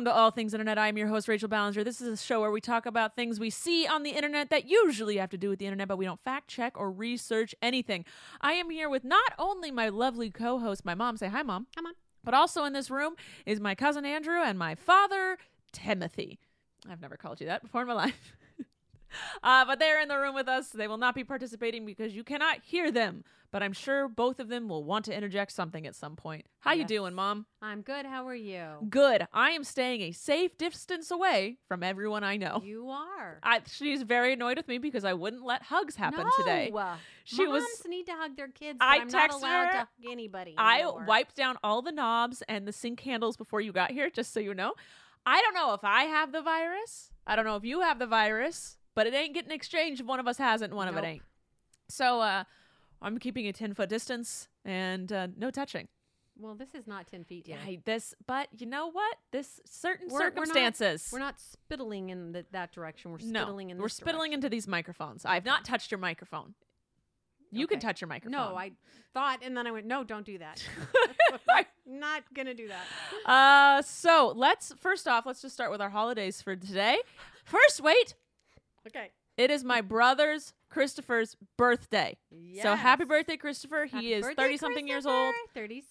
Welcome to All Things Internet. I'm your host, Rachel Ballinger. This is a show where we talk about things we see on the internet that usually have to do with the internet, but we don't fact check or research anything. I am here with not only my lovely co host, my mom, say hi, mom. Come on. But also in this room is my cousin Andrew and my father, Timothy. I've never called you that before in my life. uh, but they're in the room with us. They will not be participating because you cannot hear them. But I'm sure both of them will want to interject something at some point. How you doing, mom? I'm good. How are you? Good. I am staying a safe distance away from everyone I know. You are. I, she's very annoyed with me because I wouldn't let hugs happen no. today. She Moms was. need to hug their kids. I I'm not texted allowed her. to hug anybody. I anymore. wiped down all the knobs and the sink handles before you got here, just so you know. I don't know if I have the virus. I don't know if you have the virus, but it ain't getting exchanged if one of us hasn't, and one of it ain't. So uh, I'm keeping a 10 foot distance and uh, no touching. Well, this is not ten feet Yeah, yet. I- this, but you know what? This certain We're- we're not- circumstances. We're not spittling in the, that direction. We're no, spittling in we're spittling direction. into these microphones. I've not touched your microphone. You can touch your microphone. No, I thought, and then I went, no, don't do that. Right. not gonna do that. Uh, so let's first off, let's just start with our holidays for today. First, wait, Okay. it is my brother's Christopher's birthday. So happy birthday, Christopher! Happy he is birthday, thirty something years old. Christopher. Thirty.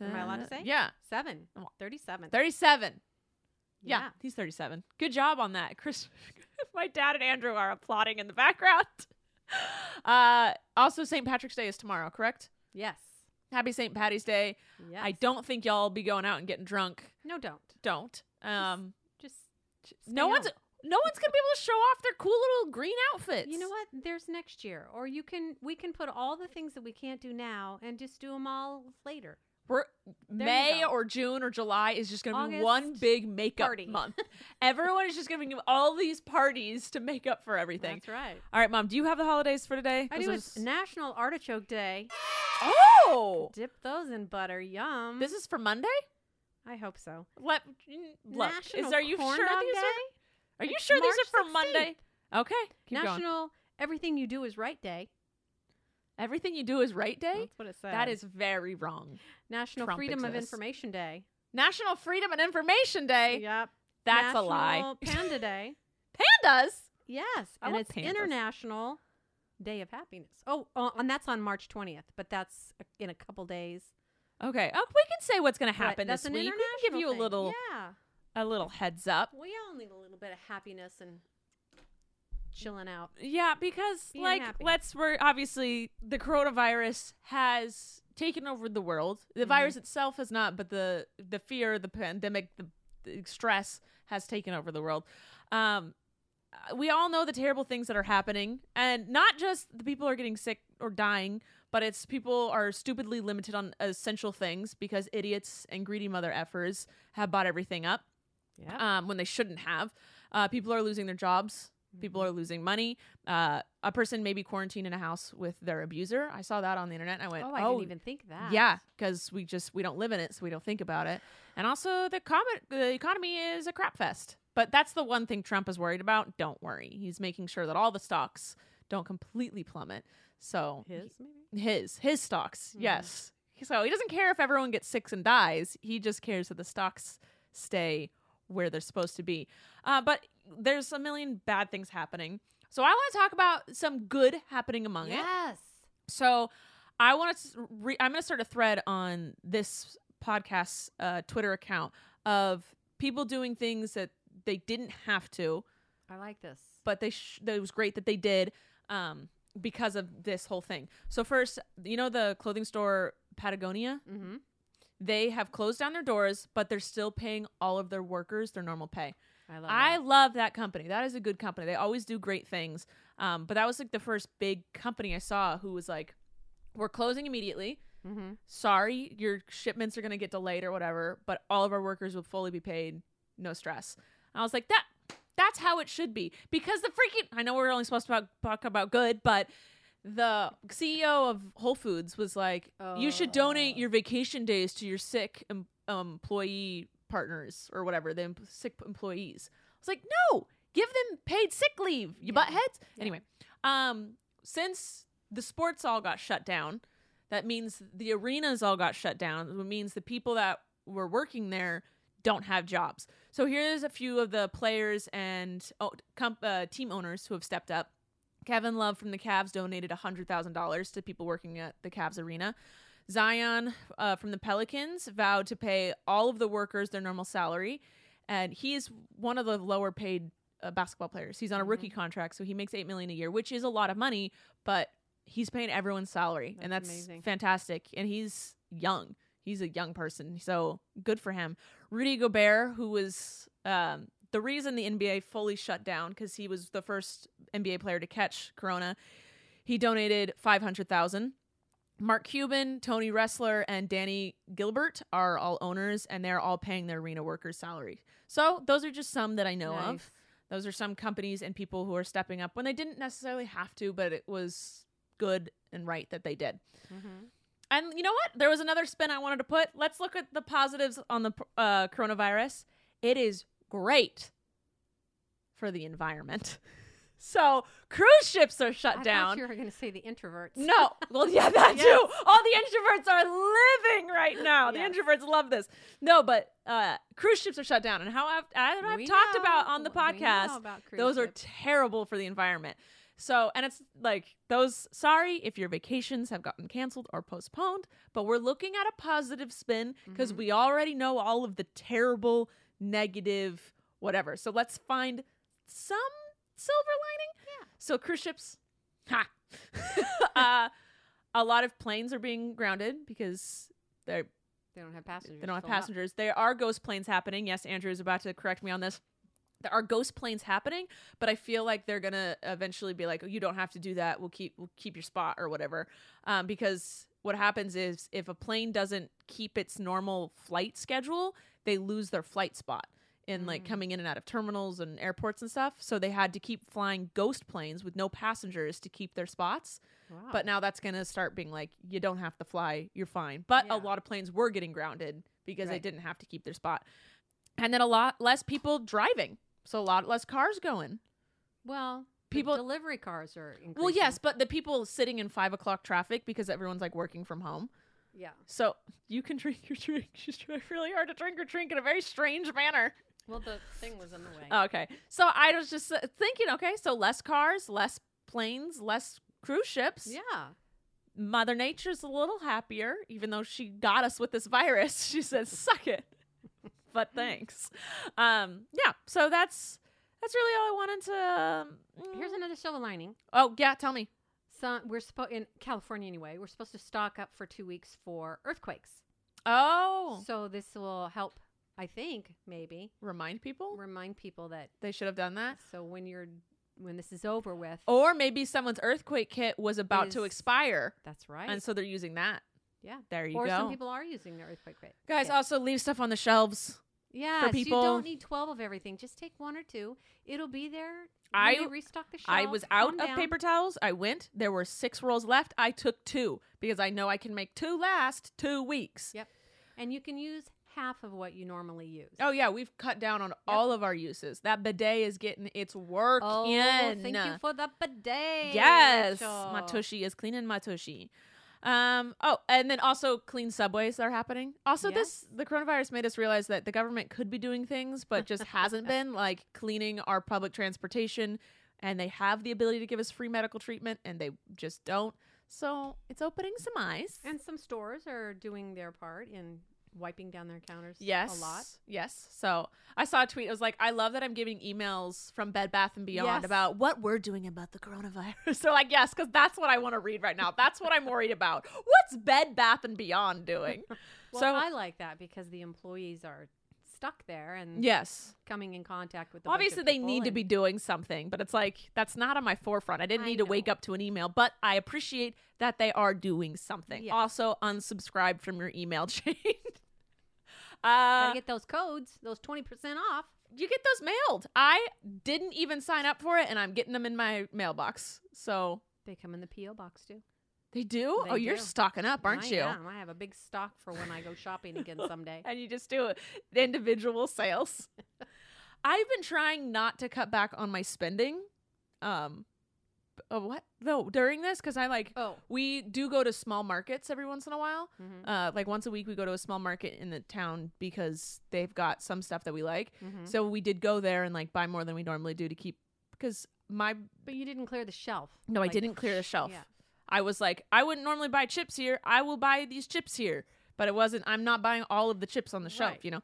Am I allowed to say? Yeah, Seven. Oh. Thirty-seven. thirty-seven. Yeah, Yeah. he's thirty-seven. Good job on that, Chris. my dad and Andrew are applauding in the background. Uh, also, St. Patrick's Day is tomorrow, correct? Yes. Happy St. Patty's Day. Yes. I don't think y'all will be going out and getting drunk. No, don't. Don't. Um, Just. stay no one's. No one's gonna be able to show off their cool little green outfits. You know what? There's next year, or you can. We can put all the things that we can't do now and just do them all later. We're May or June or July is just gonna be one big makeup party. month. Everyone is just be all these parties to make up for everything. That's right. All right, mom. Do you have the holidays for today? I do. It's National Artichoke Day. Oh, Dip those in butter. Yum. this is for Monday. I hope so. Let mm, look. National is are you Corn sure Dog these Day. Are? Are you It's sure these are for 16th. Monday? Okay. Keep going. National Everything You Do Is Right Day. Everything you do is right day. That's what it says. That is very wrong. National Trump Freedom of. Information Day. National Freedom and Information Day. Yep. That's a lie. Panda Day. Pandas. Yes, I and it's pandas. International Day of Happiness. Oh, oh, and that's on March 20th, but that's uh, in a couple days. Okay. Oh, we can say what's going to But happen that's this an week. We can give you a thing. little Yeah, a little heads up. we all need a little bit of happiness and chilling out. Yeah, because Being like happy. let's we're obviously the coronavirus has taken over the world. The Mhm. virus itself has not, but the the fear, the pandemic, the, the stress has taken over the world. Um we all know the terrible things that are happening and not just the people are getting sick or dying, but it's people are stupidly limited on essential things because idiots and greedy mother effers have bought everything up Yeah. um, when they shouldn't have. Uh, people are losing their jobs. People are losing money. Uh, a person may be quarantined in a house with their abuser. I saw that on the internet. And I went, Oh, I didn't even think that. yeah, because we just we don't live in it, so we don't think about it. And also, the com- the economy is a crap fest. But that's the one thing Trump is worried about. Don't worry, he's making sure that all the stocks don't completely plummet. So His maybe. his his stocks, Mhm. yes. So he doesn't care if everyone gets sick and dies. He just cares that the stocks stay where they're supposed to be. Uh, but there's a million bad things happening. So I want to talk about some good happening among it. Yes. So I want to. Re- I'm going to start a thread on this podcast uh, Twitter account of people doing things that they didn't have to, I like this. but they sh- that it was great that they did um, because of this whole thing. So first, you know the clothing store Patagonia. Mm-hmm. They have closed down their doors, but they're still paying all of their workers their normal pay. I love I that. love that company. That is a good company. They always do great things. Um, but that was like the first big company I saw who was like, "We're closing immediately. Mm-hmm. Sorry, your shipments are gonna get delayed or whatever, but all of our workers will fully be paid. No stress." I was like, "That, that's how it should be." Because the freaking I know we're only supposed to talk about good, but the CEO of Whole Foods was like, "You should donate Oh. your vacation days to your sick em- um, employee partners or whatever, the em- sick employees." I was like, "No, give them paid sick leave, you Yeah. buttheads." Yeah. Anyway, um, since the sports all got shut down, that means the arenas all got shut down. It means the people that were working there don't have jobs. So here's a few of the players and oh, uh, team owners who have stepped up. Kevin Love from the Cavs donated $100,000 to people working at the Cavs arena. Zion uh, from the Pelicans vowed to pay all of the workers their normal salary. And he's one of the lower paid uh, basketball players. He's on a rookie contract, so he makes 8 million a year, which is a lot of money, but he's paying everyone's salary. and That's that's amazing. fantastic. And he's young. He's a young person, so good for him. Rudy Gobert, who was um, the reason the NBA fully shut down because he was the first NBA player to catch Corona. He donated five hundred thousand. Mark Cuban, Tony Ressler, and Danny Gilbert are all owners, and they're all paying their arena workers' salary. So those are just some that I know of. Those are some companies and people who are stepping up when they didn't necessarily have to, but it was good and right that they did. Mm-hmm. And you know what? There was another spin I wanted to put. Let's look at the positives on the uh, coronavirus. It is great for the environment. So cruise ships are shut I down. you were going to say the introverts. No. Well, yeah, that Yes. too. All the introverts are living right now. The Yes. introverts love this. No, but uh, cruise ships are shut down. And how I've, I, I've talked know. about on the podcast, those are terrible for the environment. So, and it's like those, sorry if your vacations have gotten canceled or postponed, but we're looking at a positive spin because Mhm. we already know all of the terrible, negative, whatever. So let's find some silver lining. Yeah. So cruise ships, ha. uh, a lot of planes are being grounded because they're They don't have passengers. they don't have filled up. passengers. There are ghost planes happening. Yes, Andrew is about to correct me on this. There are ghost planes happening, but I feel like they're gonna eventually be like, oh, "You don't have to do that. We'll keep we'll keep your spot or whatever." Um, because what happens is if a plane doesn't keep its normal flight schedule, they lose their flight spot in like Mm. coming in and out of terminals and airports and stuff. So they had to keep flying ghost planes with no passengers to keep their spots. Wow. But now that's going to start being like, you don't have to fly, you're fine. But Yeah. a lot of planes were getting grounded because they didn't have to keep their spot. And then a lot less people driving. So a lot less cars going. well, people- people delivery cars are increasing. Well, yes, but the people sitting in five o'clock traffic because everyone's like working from home. Yeah. So you can drink your drink. Just try really hard to drink your drink in a very strange manner. Well, the thing was in the way. Okay. So I was just uh, thinking, okay, so less cars, less planes, less cruise ships. yeah. Mother Nature's a little happier, even though she got us with this virus. She says, "Suck it," but thanks. Um, yeah. So that's that's really all I wanted to. um, Here's another silver lining. Oh yeah, tell me. So we're supposed in California anyway. We're supposed to stock up for two weeks for earthquakes. Oh, So this will help. I think maybe remind people remind people that. they should have done that. So when you're when this is over with, Or maybe someone's earthquake kit was about to expire, that's right. and so they're using that. yeah. There you or go. Or some people are using their earthquake kit. Guys, kit. also leave stuff on the shelves. Yeah, people- you don't need 12 of everything. Just take one or two. It'll be there. when I- restock the shelf. I was out of down. paper towels. I went. There were six rolls left. I took two because I know I can make two last two weeks. Yep. And you can use half of what you normally use. Oh yeah, we've cut down on all of our uses. That bidet is getting its work Oh, in. thank you for the bidet. Yes, Rachel. my tushy is cleaning my tushy. Um. Oh, and then also clean subways are happening. Also, this the coronavirus made us realize that the government could be doing things, but just hasn't been like cleaning our public transportation. And they have the ability to give us free medical treatment, and they just don't. So it's opening some eyes. And some stores are doing their part in wiping down their counters Yes. a lot. Yes. So I saw a tweet. It was like, I love that I'm giving emails from Bed Bath and Beyond Yes. about what we're doing about the coronavirus. so like, yes, because that's what I want to read right now. That's what I'm worried about. What's Bed Bath and Beyond doing? Well, so I like that because the employees are stuck there and yes. coming in contact with the Obviously, they need to be doing something, but it's like that's not on my forefront. I didn't I need to wake up to an email, but I appreciate that they are doing something. Yes. Also, unsubscribe from your email chain. Gotta uh, get those codes, those 20% off. you get those mailed. I didn't even sign up for it, and I'm getting them in my mailbox. So They come in the P.O. box too. they do. They oh, you're stocking up, aren't I you? am. I have a big stock for when I go shopping again someday. And you just do individual sales. I've been trying not to cut back on my spending. Um, uh, what? No, during this because I like Oh. we do go to small markets every once in a while. Mhm. Uh, like once a week we go to a small market in the town because they've got some stuff that we like. Mhm. So we did go there and like buy more than we normally do to keep because my But you didn't clear the shelf. No, I didn't clear the shelf. Yeah. I was like, I wouldn't normally buy chips here. I will buy these chips here. But it wasn't, I'm not buying all of the chips on the shelf, Right. you know?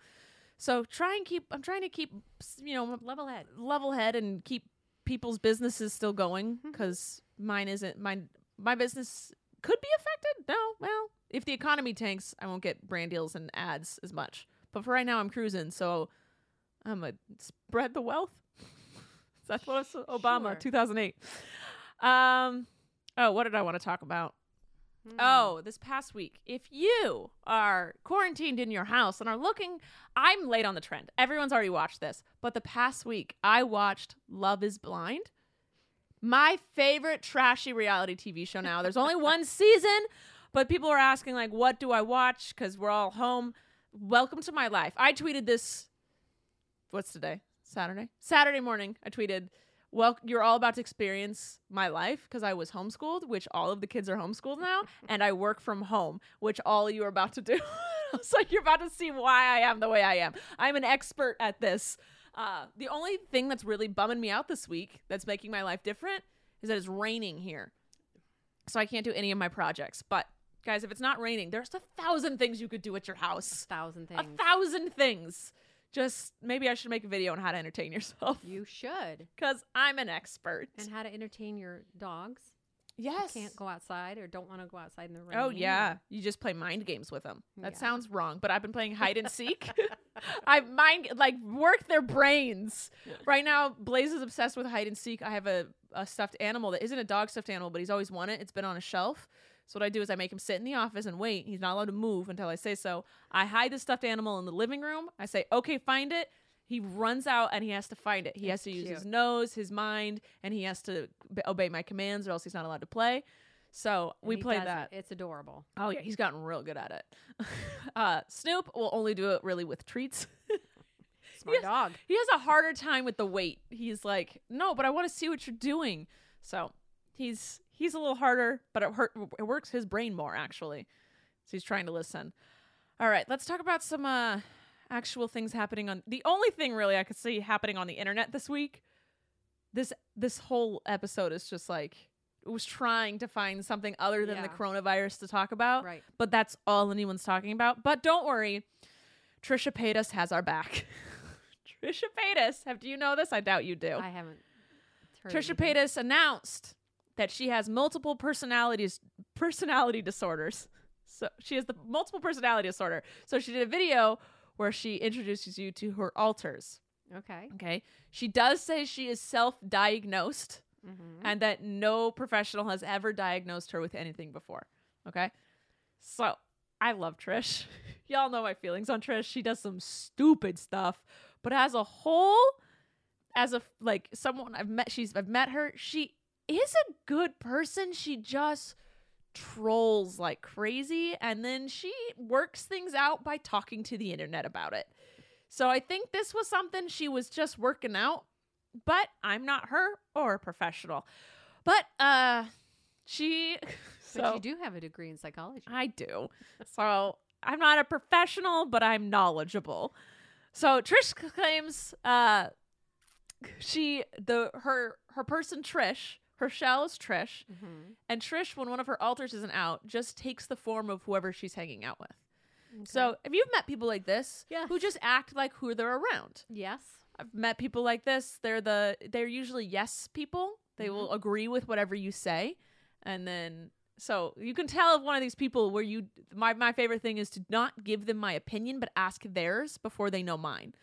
So try and keep, I'm trying to keep, you know, Level head. level head and keep people's businesses still going because mine isn't, mine, my business could be affected. No, well, if the economy tanks, I won't get brand deals and ads as much. But for right now, I'm cruising. So I'm to spread the wealth. That's what Obama, Sure. 2008. Um, oh, what did I want to talk about? Mm. Oh, this past week, if you are quarantined in your house and are looking, I'm late on the trend. Everyone's already watched this, but the past week I watched Love is Blind. My favorite trashy reality TV show now. There's only one season, but people are asking like what do I watch cuz we're all home. Welcome to my life. I tweeted this what's today? Saturday. Saturday morning, I tweeted well, you're all about to experience my life because I was homeschooled, which all of the kids are homeschooled now, and I work from home, which all you are about to do. Like, you're about to see why I am the way I am. I'm an expert at this. Uh, the only thing that's really bumming me out this week that's making my life different is that it's raining here. So I can't do any of my projects. But guys, if it's not raining, there's a thousand things you could do at your house. A thousand things. A thousand things. Just maybe I should make a video on how to entertain yourself you should. because I'm an expert. And how to entertain your dogs. yes. who Can't go outside or don't want to go outside in the oh, rain. Oh yeah, you just play mind games with them. That Yeah. sounds wrong, but I've been playing hide and seek. I've mind like work their brains. Right now, Blaze is obsessed with hide and seek. I have a, a stuffed animal that isn't a dog stuffed animal, but he's always wanted. It. It's been on a shelf. So what I do is I make him sit in the office and wait. He's not allowed to move until I say so. I hide the stuffed animal in the living room. I say, "Okay, find it." He runs out and he has to find it. He has It's to use his nose, his mind, and he has to obey my commands, or else he's not allowed to play. So And we he played does that. It's adorable. Oh yeah, he's gotten real good at it. uh, Snoop will only do it really with treats. Smart Yes. dog. he has a harder time with the weight. He's like, no, but I want to see what you're doing. So he's he's a little harder, but it hurt. It works his brain more actually. So he's trying to listen. All right, let's talk about some uh, actual things happening on. The only thing really I could see happening on the internet this week. This this whole episode is just like it was trying to find something other than the coronavirus to talk about Right. but that's all anyone's talking about. But don't worry, Trisha Paytas has our back. Trisha Paytas, have do you know this? I doubt you do. I haven't. Trisha anything. Paytas announced that she has multiple personalities personality disorders. So she has the multiple personality disorder. So she did a video where she introduces you to her alters. Okay. Okay. She does say she is self-diagnosed Mm-hmm. and that no professional has ever diagnosed her with anything before. Okay. So I love Trish. Y'all know my feelings on Trish. She does some stupid stuff, but as a whole, as a like someone I've met, she's I've met her. She is a good person. She just trolls like crazy, and then she works things out by talking to the internet about it. So I think this was something she was just working out, but I'm not her or a professional. But uh, she. So but you do have a degree in psychology. I do. So I'm not a professional, but I'm knowledgeable. So Trish claims uh she the her her person Trish, her shell is Trish, Mm-hmm. and Trish when one of her alters isn't out, just takes the form of whoever she's hanging out with. So if you've met people like this Yes. who just act like who they're around. yes, I've met people like this. They're the they're usually yes people. They will agree with whatever you say. And then so you can tell if one of these people where you my my favorite thing is to not give them my opinion but ask theirs before they know mine.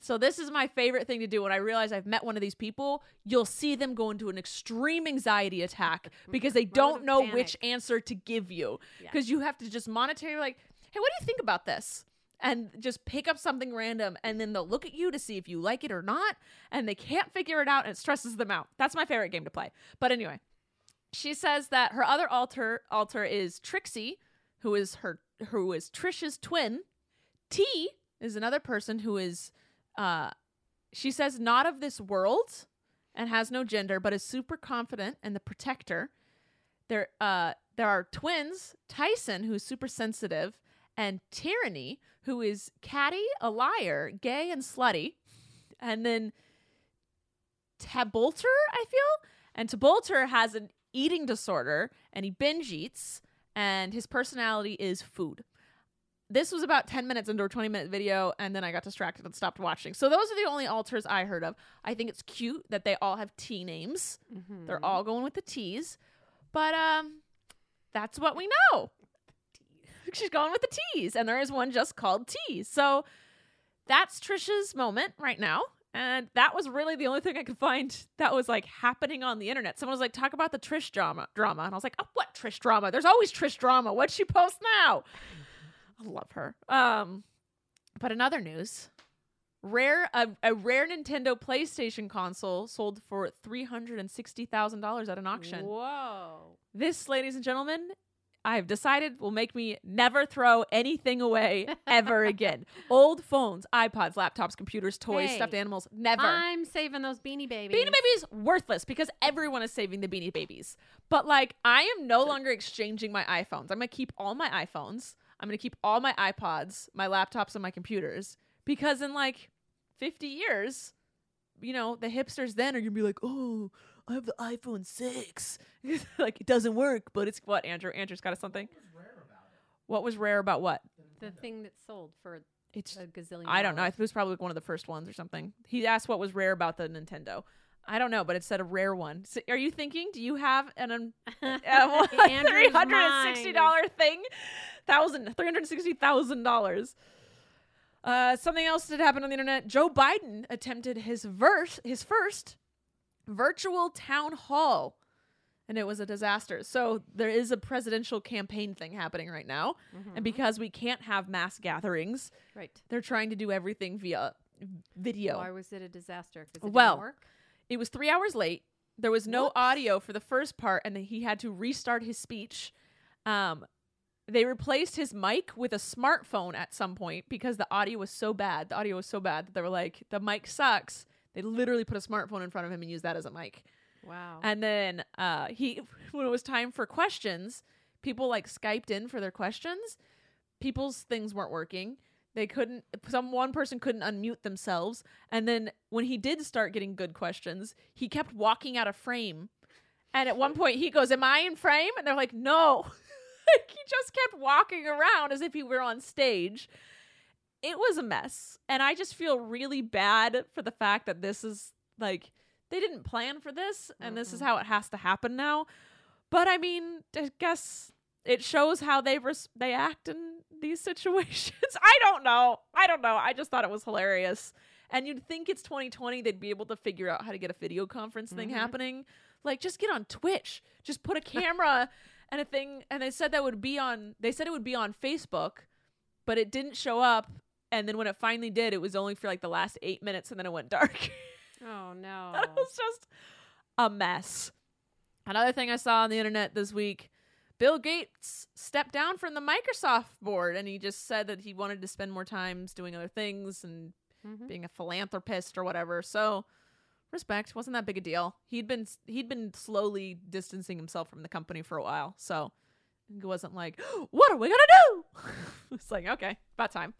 So this is my favorite thing to do when I realize I've met one of these people, you'll see them go into an extreme anxiety attack because they don't know panic. which answer to give you. Yeah. Because you have to just monitor like, "Hey, what do you think about this?" and just pick up something random and then they'll look at you to see if you like it or not and they can't figure it out and it stresses them out. That's my favorite game to play. But anyway, she says that her other alter alter is Trixie, who is her who is Trish's twin. T is another person who is uh she says not of this world and has no gender but is super confident and the protector. There uh there are twins, Tyson who's super sensitive and Tyranny who is catty, a liar, gay and slutty. And then Tabolter, I feel. And Tabolter has an eating disorder and he binge eats, and his personality is food. This was about 10 minutes into a 20 minute video, and then I got distracted and stopped watching. So, those are the only alters I heard of. I think it's cute that they all have T names. Mm-hmm. They're all going with the T's. But, um, that's what we know. She's going with the T's, and there is one just called T. So, that's Trisha's moment right now. And that was really the only thing I could find that was like happening on the internet. Someone was like, talk about the Trish drama drama. And I was like, oh, what Trish drama? There's always Trish drama. What'd she post now? I love her. Um, but in other news, rare a, a rare Nintendo PlayStation console sold for three hundred and sixty thousand dollars at an auction. Whoa. This, ladies and gentlemen, I've decided will make me never throw anything away ever again. Old phones, iPods, laptops, computers, toys, Hey, stuffed animals, never. I'm saving those beanie babies. Beanie Babies worthless because everyone is saving the Beanie Babies. But like, I am no longer exchanging my iPhones. I'm gonna keep all my iPhones. I'm gonna keep all my iPods, my laptops, and my computers because in like 50 years, you know, the hipsters then are gonna be like, oh, I have the iPhone six. like it doesn't work, but it's what Andrew. Andrew's got us something. What was rare about what? The thing that sold for It's a gazillion. I don't know. dollars. It was probably one of the first ones or something. He asked what was rare about the Nintendo. I don't know, but it said a rare one. So are you thinking? Do you have an um, uh, three hundred and sixty dollar thing? Thousand three hundred sixty thousand dollars. Uh, something else did happen on the internet. Joe Biden attempted his verse, his first virtual town hall, and it was a disaster. So there is a presidential campaign thing happening right now, and because we can't have mass gatherings, Right. they're trying to do everything via video. Why was it a disaster? 'Cause it Well, didn't work? It was three hours late. There was no Whoops. audio for the first part, and then he had to restart his speech. Um, they replaced his mic with a smartphone at some point because the audio was so bad. The audio was so bad that they were like, the mic sucks. They literally put a smartphone in front of him and used that as a mic. Wow. And then uh, he, when it was time for questions, people like Skyped in for their questions. People's things weren't working. They couldn't. Some one person couldn't unmute themselves. And then when he did start getting good questions, he kept walking out of frame. And at one point, he goes, "Am I in frame?" And they're like, "No." like he just kept walking around as if he were on stage. It was a mess, and I just feel really bad for the fact that this is like they didn't plan for this and this is how it has to happen now but i mean i guess it shows how they res- they act in these situations i don't know i don't know i just thought it was hilarious and you'd think it's 2020 they'd be able to figure out how to get a video conference thing Mhm. happening like just get on twitch just put a camera and a thing and they said that would be on they said it would be on Facebook, but it didn't show up and then when it finally did, it was only for like the last 8 minutes and then it went dark. Oh no. it was just a mess. Another thing I saw on the internet this week Bill Gates stepped down from the Microsoft board and he just said that he wanted to spend more times doing other things and Mhm. being a philanthropist or whatever. So, respect wasn't that big a deal. He'd been he'd been slowly distancing himself from the company for a while. So, it wasn't like, "What are we going to do?" it's like, "Okay, about time."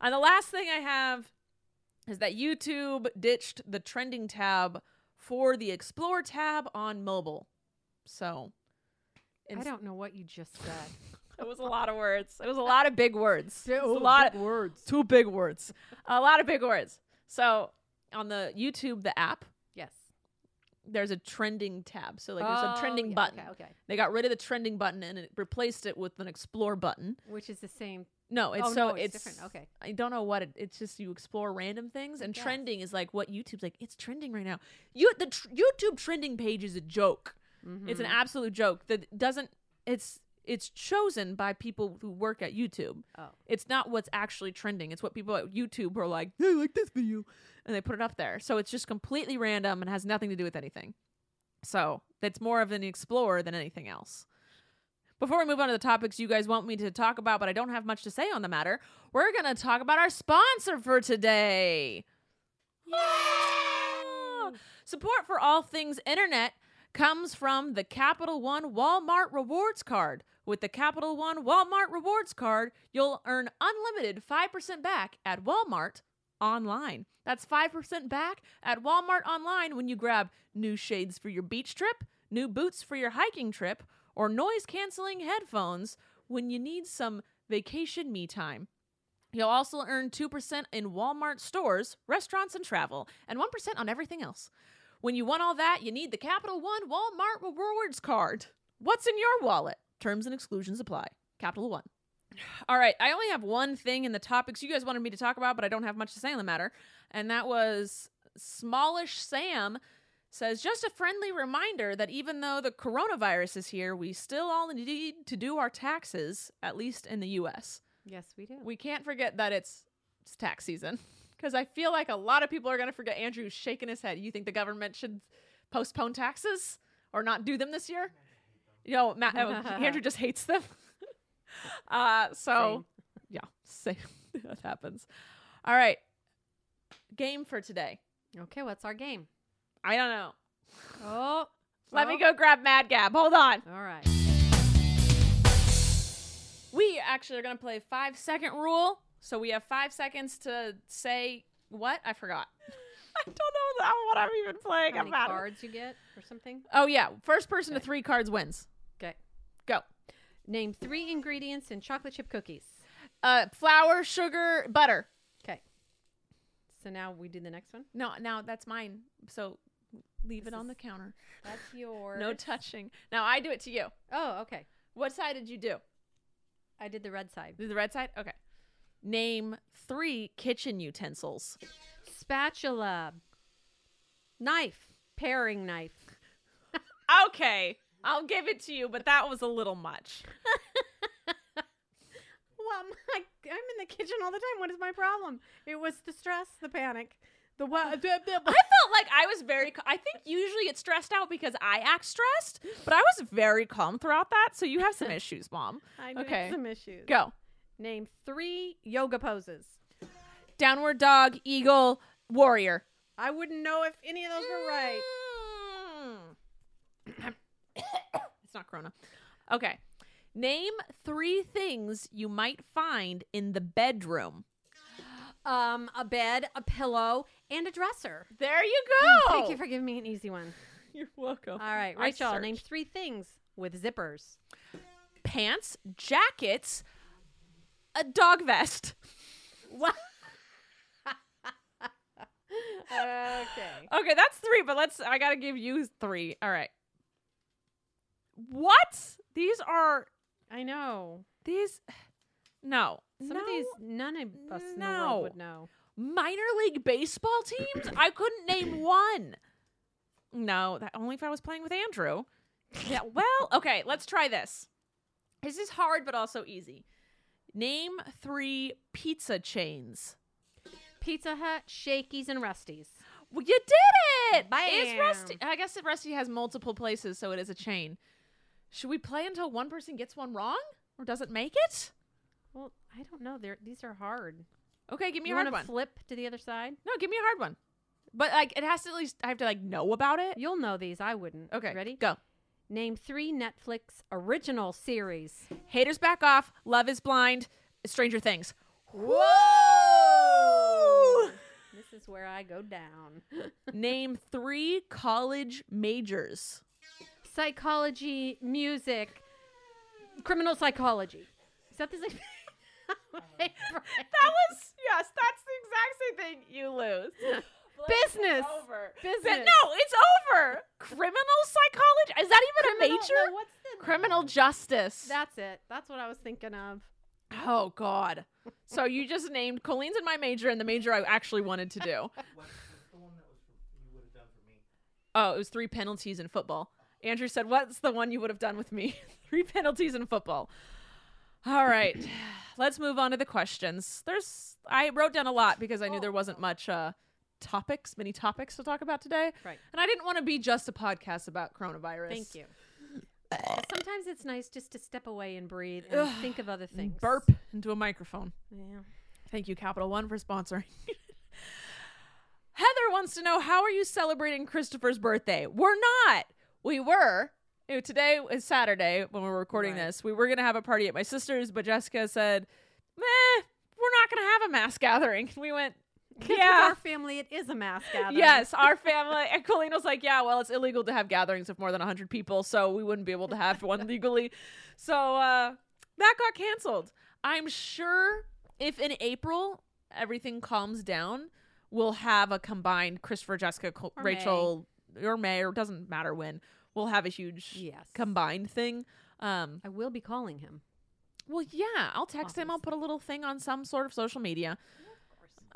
And the last thing I have is that YouTube ditched the trending tab for the Explore tab on mobile. So, I don't know what you just said. It was a lot of words. It was a lot of big words. It was a lot of words. two big words. a lot of big words. So on the YouTube, the app, Yes. there's a trending tab. So like there's a oh, trending Oh, yeah, button. Okay, okay. They got rid of the trending button and it replaced it with an explore button. Which is the same. No, it's oh, so no, it's, it's, different. Okay. I don't know what it, it's just you explore random things and guess. trending is like what YouTube's like. It's trending right now. You the tr- YouTube trending page is a joke. It's an Mhm. absolute joke that doesn't. It's it's chosen by people who work at YouTube. Oh. It's not what's actually trending. It's what people at YouTube are like, hey, I like this video. And they put it up there. So it's just completely random and has nothing to do with anything. So that's more of an explorer than anything else. Before we move on to the topics you guys want me to talk about, but I don't have much to say on the matter, we're going to talk about our sponsor for today. Yeah! Support for all things internet comes from the Capital One Walmart Rewards Card. With the Capital One Walmart Rewards Card, you'll earn unlimited 5% back at Walmart online. That's 5% back at Walmart online when you grab new shades for your beach trip, new boots for your hiking trip, or noise canceling headphones when you need some vacation me time. You'll also earn 2% in Walmart stores, restaurants, and travel, and 1% on everything else. When you want all that, you need the Capital One Walmart Rewards Card. What's in your wallet? Terms and exclusions apply. Capital One. All right, I only have one thing in the topics you guys wanted me to talk about, but I don't have much to say on the matter. And that was Smallish Sam says just a friendly reminder that even though the coronavirus is here, we still all need to do our taxes, at least in the US Yes, we do. we can't forget that it's, it's tax season because I feel like a lot of people are going to forget. Andrew's shaking his head. You think the government should postpone taxes or not do them this year? You know, Ma- oh, Andrew just hates them. uh, so yeah, same. that happens. All right, game for today. okay, what's our game? I don't know. Oh. Let me oh, go grab Mad Gab. Hold on. All right. We actually are going to play five second rule. So we have five seconds to say what? I forgot. I don't know what I'm even playing. How I'm many mad. cards you get or something? Oh yeah, first person to three cards wins. Okay. Go. Name three ingredients in chocolate chip cookies. Uh, flour, sugar, butter. Okay. So now we do the next one. No, now that's mine. So leave This it on is the counter. That's yours. No touching. Now I do it to you. Oh, okay. What side did you do? I did the red side. Did the red side? Okay. Name three kitchen utensils. Spatula. Knife. Paring knife. Okay, I'll give it to you, but that was a little much. Well, my, I'm in the kitchen all the time. What is my problem? It was the stress, the panic, the what? I felt like I was very. I think usually it's stressed out because I act stressed, but I was very calm throughout that. So you have some issues, mom. I Okay. some issues. Go. Name three yoga poses. Downward dog, eagle, warrior. I wouldn't know if any of those were right. It's not Corona. Okay. Name three things you might find in the bedroom. Um, a bed, a pillow, and a dresser. There you go. Thank you for giving me an easy one. You're welcome. All right, Rachel, name three things with zippers. pants, jackets, a dog vest. What? okay. Okay, that's three, but let's. I gotta give you three. All right. What? These are I know. these. No. Some no. of these, none of us in the world would know. minor league baseball teams. I couldn't name one. No, that only if I was playing with Andrew. Yeah, well, okay, let's try this. This is hard but also easy. Name three pizza chains. Pizza Hut, Shakey's, and Rusty's. Well, you did it. Bam. Rusty? I guess Rusty has multiple places, so it is a chain. Should we play until one person gets one wrong, or does it make it? Well, I don't know. They're these are hard. Okay, give me you a hard one. flip to the other side? no, give me a hard one. But like, it has to at least I have to like know about it. You'll know these. I wouldn't. Okay, Ready? Go. Name three Netflix original series. Haters back off. Love is blind. Stranger Things. Whoa! This is where I go down. Name three college majors. Psychology, music, criminal psychology. Is that the same? That was yes, that's the exact same thing. You lose. Business. Over. Business. No, it's over. Criminal psychology? Is that even major? no, what's the Criminal justice. That's it. That's what I was thinking of. oh God. So you just named Colleen's in my major and the major I actually wanted to do. Oh, it was three penalties in football. Andrew said, "What's the one you would have done with me? three penalties in football." All right, let's move on to the questions. There's I wrote down a lot because I knew there wasn't much uh, topics, many topics to talk about today, Right. and I didn't want to be just a podcast about coronavirus. Thank you. Uh, Sometimes it's nice just to step away and breathe and think of other things. Burp into a microphone. Yeah. Thank you, Capital One, for sponsoring. Heather wants to know how are you celebrating Christopher's birthday? We're not. We were. You know, today is Saturday when we're recording Right. this. We were gonna have a party at my sister's, but Jessica said, "Meh, we're not gonna have a mass gathering." We went, "Yeah." our family, it is a mass gathering. Yes, our family. And Colleen was like, "Yeah, well, it's illegal to have gatherings of more than hundred people, so we wouldn't be able to have one legally." So uh, that got canceled. I'm sure if in April everything calms down, we'll have a combined Christopher, Jessica, Col- Or May. Rachel, or May, or doesn't matter when. We'll have a huge Yes. combined thing. Um, I will be calling him. well, yeah, I'll text him. I'll put a little thing on some sort of social media.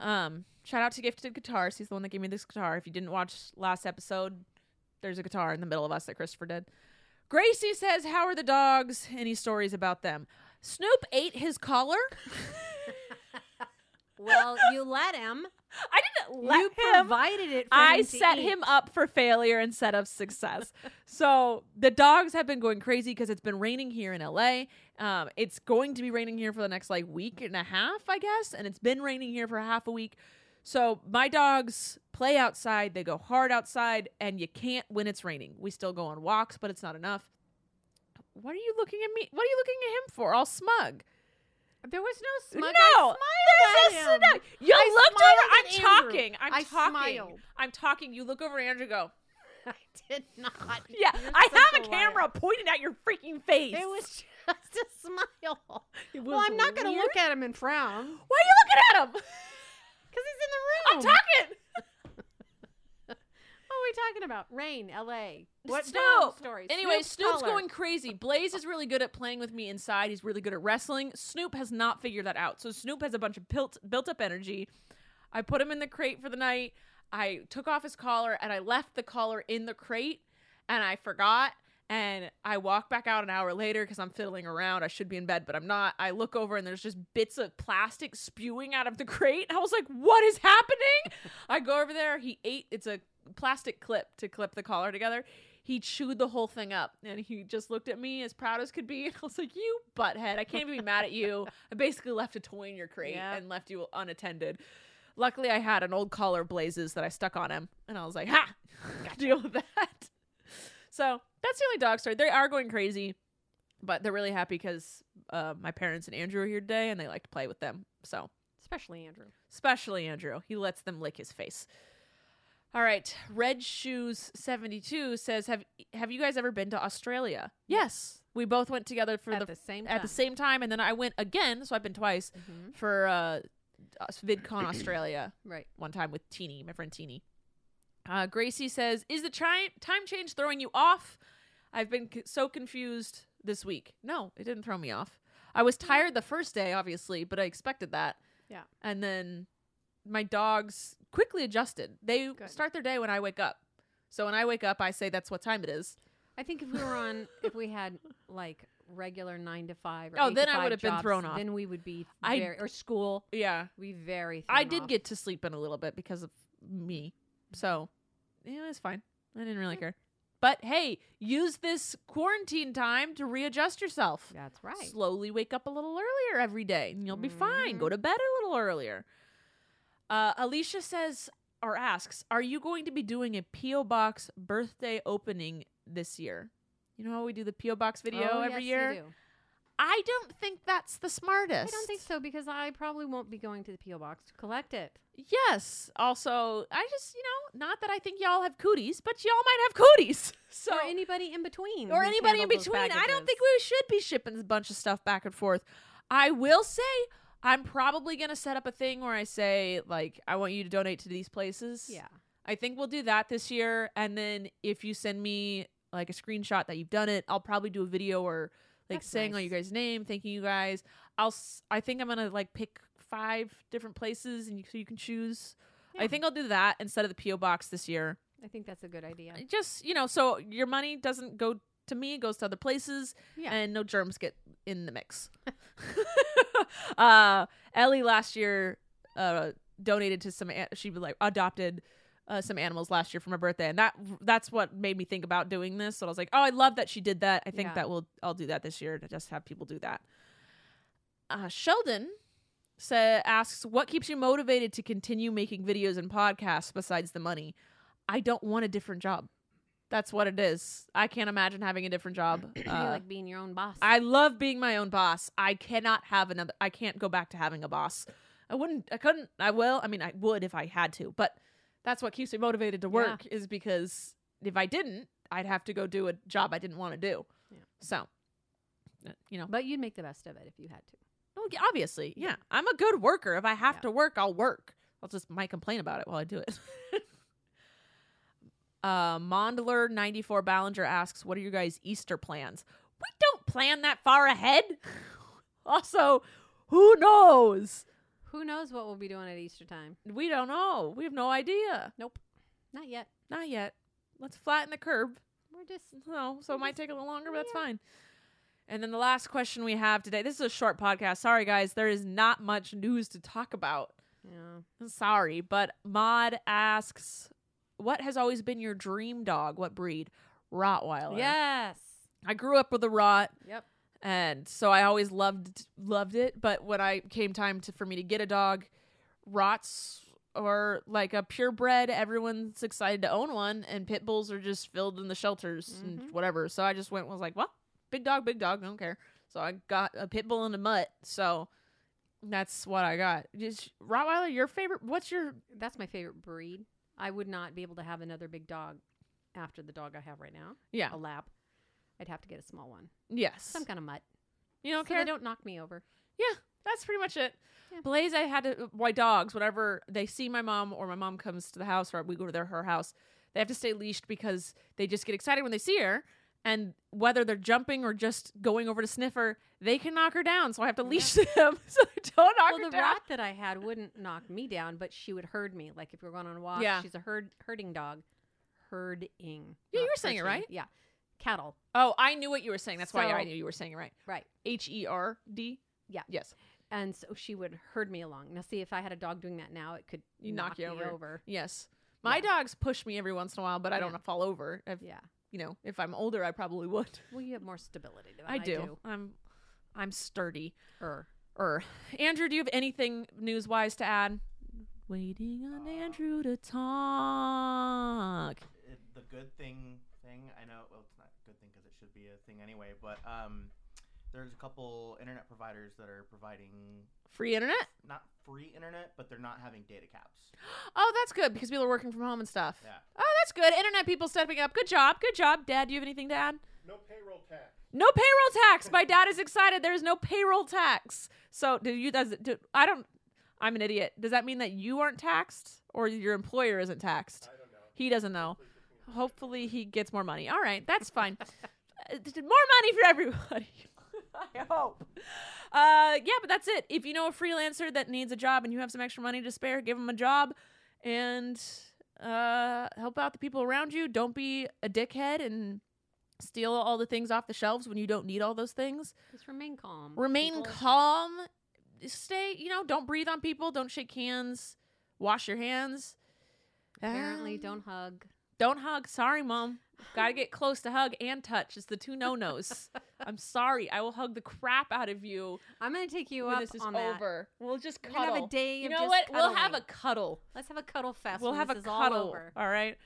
Um, shout out to Gifted Guitars. He's the one that gave me this guitar. If you didn't watch last episode, there's a guitar in the middle of us that Christopher did. Gracie says, "How are the dogs? Any stories about them?" Snoop ate his collar. Well, you let him. I didn't let you him. provided it. For I him set eat. him up for failure instead of success. so the dogs have been going crazy because it's been raining here in LA. Um, it's going to be raining here for the next like week and a half, I guess, and it's been raining here for half a week. So my dogs play outside. They go hard outside, and you can't when it's raining. We still go on walks, but it's not enough. What are you looking at me? What are you looking at him for? All smug. There was no smug. no, there's smiled a at him. snug. You I looked over. I'm Andrew. talking. I'm I talking. smiled. I'm talking. You look over at Andrew. and Go. I did not. Yeah, You're I have a liar. camera pointed at your freaking face. It was just a smile. Well, I'm not going to look at him and frown Why are you looking at him? because he's in the room. I'm talking. What are we talking about? Rain, L.A. What Snoop. stories? Anyway, Snoop's Snoop's going crazy. Blaze is really good at playing with me inside. He's really good at wrestling. Snoop has not figured that out. So Snoop has a bunch of built built up energy. I put him in the crate for the night. I took off his collar and I left the collar in the crate and I forgot. And I walk back out an hour later because I'm fiddling around. I should be in bed, but I'm not. I look over and there's just bits of plastic spewing out of the crate. I was like, what is happening? I go over there. He ate, it's a plastic clip to clip the collar together. He chewed the whole thing up and he just looked at me as proud as could be. And I was like, you butthead. I can't even be mad at you. I basically left a toy in your crate Yeah. and left you unattended. Luckily, I had an old collar Blaze's that I stuck on him. And I was like, ha, got to deal with that. So that's the only dog story. They are going crazy, but they're really happy because uh, my parents and Andrew are here today and they like to play with them. So, especially Andrew. especially Andrew, he lets them lick his face. All right, Red Shoes 72 says, "Have have you guys ever been to Australia?" Yes. We both went together for At the, the same at the time. same time and then I went again, so I've been twice Mhm. for uh VidCon Australia Right. one time with Teeny, my friend Teeny. Uh, Gracie says, "Is the tri- time change throwing you off?" I've been c- so confused this week. No, it didn't throw me off. I was tired the first day, obviously, but I expected that. Yeah. And then my dogs quickly adjusted. They Good. start their day when I wake up. So when I wake up, I say that's what time it is. I think if we were on, if we had like regular nine to five. Or Oh, then to I would have been thrown off. Then we would be I- very, or school. Yeah. We very. I did off. get to sleep in a little bit because of me. So, yeah, was fine. I didn't really care. But hey, use this quarantine time to readjust yourself. That's right. Slowly wake up a little earlier every day and you'll be fine. Mhm. Go to bed a little earlier. Uh, Alicia says or asks, Are you going to be doing a P.O. Box birthday opening this year? You know how we do the P.O. Box video Oh, every yes, year? You do. I don't think that's the smartest. I don't think so because I probably won't be going to the PO box to collect it. Yes. Also, I just, you know, not that I think y'all have cooties, but y'all might have cooties. So or anybody in between. or anybody in between. I don't think we should be shipping a bunch of stuff back and forth. I will say I'm probably going to set up a thing where I say like I want you to donate to these places. Yeah. I think we'll do that this year and then if you send me like a screenshot that you've done it, I'll probably do a video or like That's saying all nice. you guys' name, thanking you guys. I'll s- I think I'm going to like pick five different places and you, so you can choose. I think I'll do that instead of the PO box this year. I think that's a good idea. Just, you know, so your money doesn't go to me, it goes to other places Yeah. and no germs get in the mix. uh, Ellie last year uh, donated to some. an- She like adopted uh, some animals last year for my birthday, and that that's what made me think about doing this. So I was like, oh, I love that she did that. I think Yeah. that will I'll do that this year to just have people do that. Uh, Sheldon sa- asks, "What keeps you motivated to continue making videos and podcasts besides the money?" I don't want a different job. That's what it is. I can't imagine having a different job. you Uh, like being your own boss. I love being my own boss. I cannot have another. I can't go back to having a boss. I wouldn't. I couldn't. I will. I mean, I would if I had to. But that's what keeps me motivated to Yeah. work is because if I didn't, I'd have to go do a job I didn't want to do. Yeah. So, uh, you know, but you'd make the best of it if you had to. oh, yeah, obviously, yeah. I'm a good worker. If I have Yeah. to work, I'll work. I'll just might complain about it while I do it. uh, Mondler ninety four Ballinger asks, "What are your guys' Easter plans?" We don't plan that far ahead. also, who knows? Who knows what we'll be doing at Easter time? We don't know. We have no idea. Nope. Not yet. Not yet. Let's flatten the curve. We're just No, so it might take a little longer, but that's Yeah. fine. And then the last question we have today. This is a short podcast. Sorry, guys. There is not much news to talk about. yeah. Sorry, but Maud asks, "What has always been your dream dog? What breed?" Rottweiler. Yes. I grew up with a Rot, Yep. and so I always loved loved it. But when I came time to for me to get a dog, Rots or like a purebred, everyone's excited to own one, and pit bulls are just filled in the shelters and Mhm. whatever. So I just went and was like, well, big dog, big dog, I don't care. So I got a pit bull and a mutt. So that's what I got. Just Rottweiler, your favorite? What's your That's my favorite breed. I would not be able to have another big dog after the dog I have right now. yeah? A lab. I'd have to get a small one. Yes. Some kind of mutt. You don't so care. they don't knock me over. Yeah. That's pretty much it. Yeah. Blaze, I had to. Why dogs? Whenever they see my mom or my mom comes to the house or we go to their her house, they have to stay leashed because they just get excited when they see her. And whether they're jumping or just going over to sniffer, they can knock her down. So I have to Yeah. leash them so they don't knock well, her the rat that I had wouldn't knock me down, but she would herd me. Like if we were going on a walk, Yeah. she's a herd herding dog. Herding. Yeah, you were saying it right. Yeah. Cattle. Oh, I knew what you were saying. That's why I knew you were saying it right. Right. H E R D. Yeah. Yes. And so she would herd me along. Now, see, if I had a dog doing that now, it could You knock knock, you me over. over. Yes. My Yeah. dogs push me every once in a while, but I don't fall over. If, Yeah. You know, if I'm older, I probably would. Well, you have more stability than I do. I'm, I'm sturdy. Er. Er, Andrew, do you have anything news wise to add? Waiting on Andrew to talk. it, the good thing thing I know well it's not a good thing because it should be a thing anyway but um there's a couple internet providers that are providing Free internet? not free internet but they're not having data caps Oh, that's good because people are working from home and stuff. yeah Oh, that's good. Internet people stepping up. Good job. Good job. Dad, do you have anything to add? No payroll tax. No payroll tax. My dad is excited. There is no payroll tax. So, do you? Does do, I don't? I'm an idiot. Does that mean that you aren't taxed or your employer isn't taxed? I don't know. He doesn't know. Hopefully, he gets more money. All right, that's fine. Uh, more money for everybody. I hope. Uh, yeah, but that's it. If you know a freelancer that needs a job and you have some extra money to spare, give them a job and uh, help out the people around you. Don't be a dickhead and steal all the things off the shelves when you don't need all those things. Just remain calm. Remain people. calm. Stay, you know, don't breathe on people, don't shake hands, wash your hands. Apparently, Um, don't hug. Don't hug. Sorry, mom. Gotta get close to hug and touch. It's the two no nos. I'm sorry. I will hug the crap out of you I'm gonna take you when up this is on that. over. We'll just We're cuddle. gonna have a day you of know just what? We'll have a cuddling. cuddle. Let's have a cuddle fest. We'll when have this a is all cuddle. over. All right.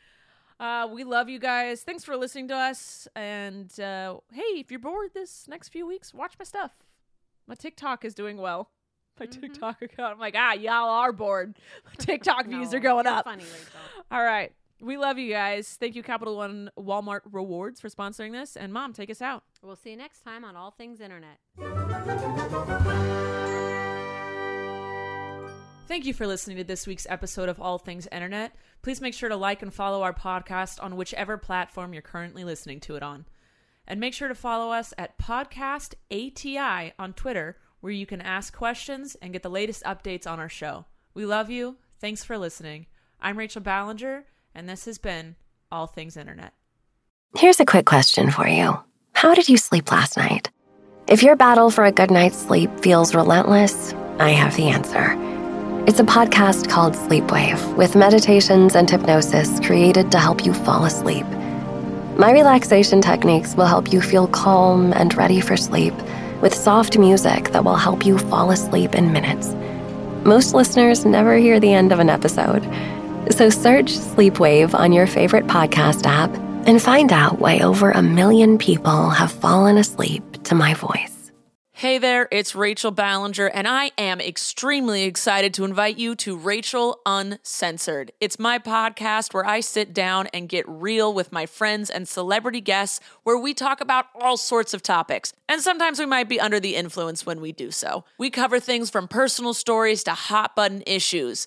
Uh, we love you guys. Thanks for listening to us. And uh, hey, if you're bored this next few weeks, watch my stuff. My TikTok is doing well. My Mhm. TikTok account. I'm like, ah, y'all are bored. My TikTok views No, are going you're up. Funny, Rachel. All right. We love you guys. Thank you, Capital One Walmart Rewards, for sponsoring this. And mom, take us out. We'll see you next time on All Things Internet. Thank you for listening to this week's episode of All Things Internet. Please make sure to like and follow our podcast on whichever platform you're currently listening to it on. And make sure to follow us at Podcast ATI on Twitter, where you can ask questions and get the latest updates on our show. We love you. Thanks for listening. I'm Rachel Ballinger, and this has been All Things Internet. Here's a quick question for you How did you sleep last night? If your battle for a good night's sleep feels relentless, I have the answer. It's a podcast called Sleepwave with meditations and hypnosis created to help you fall asleep. My relaxation techniques will help you feel calm and ready for sleep with soft music that will help you fall asleep in minutes. Most listeners never hear the end of an episode. So search Sleepwave on your favorite podcast app and find out why over a million people have fallen asleep to my voice. Hey there, it's Rachel Ballinger, and I am extremely excited to invite you to Rachel Uncensored. It's my podcast where I sit down and get real with my friends and celebrity guests, where we talk about all sorts of topics. And sometimes we might be under the influence when we do so. We cover things from personal stories to hot button issues.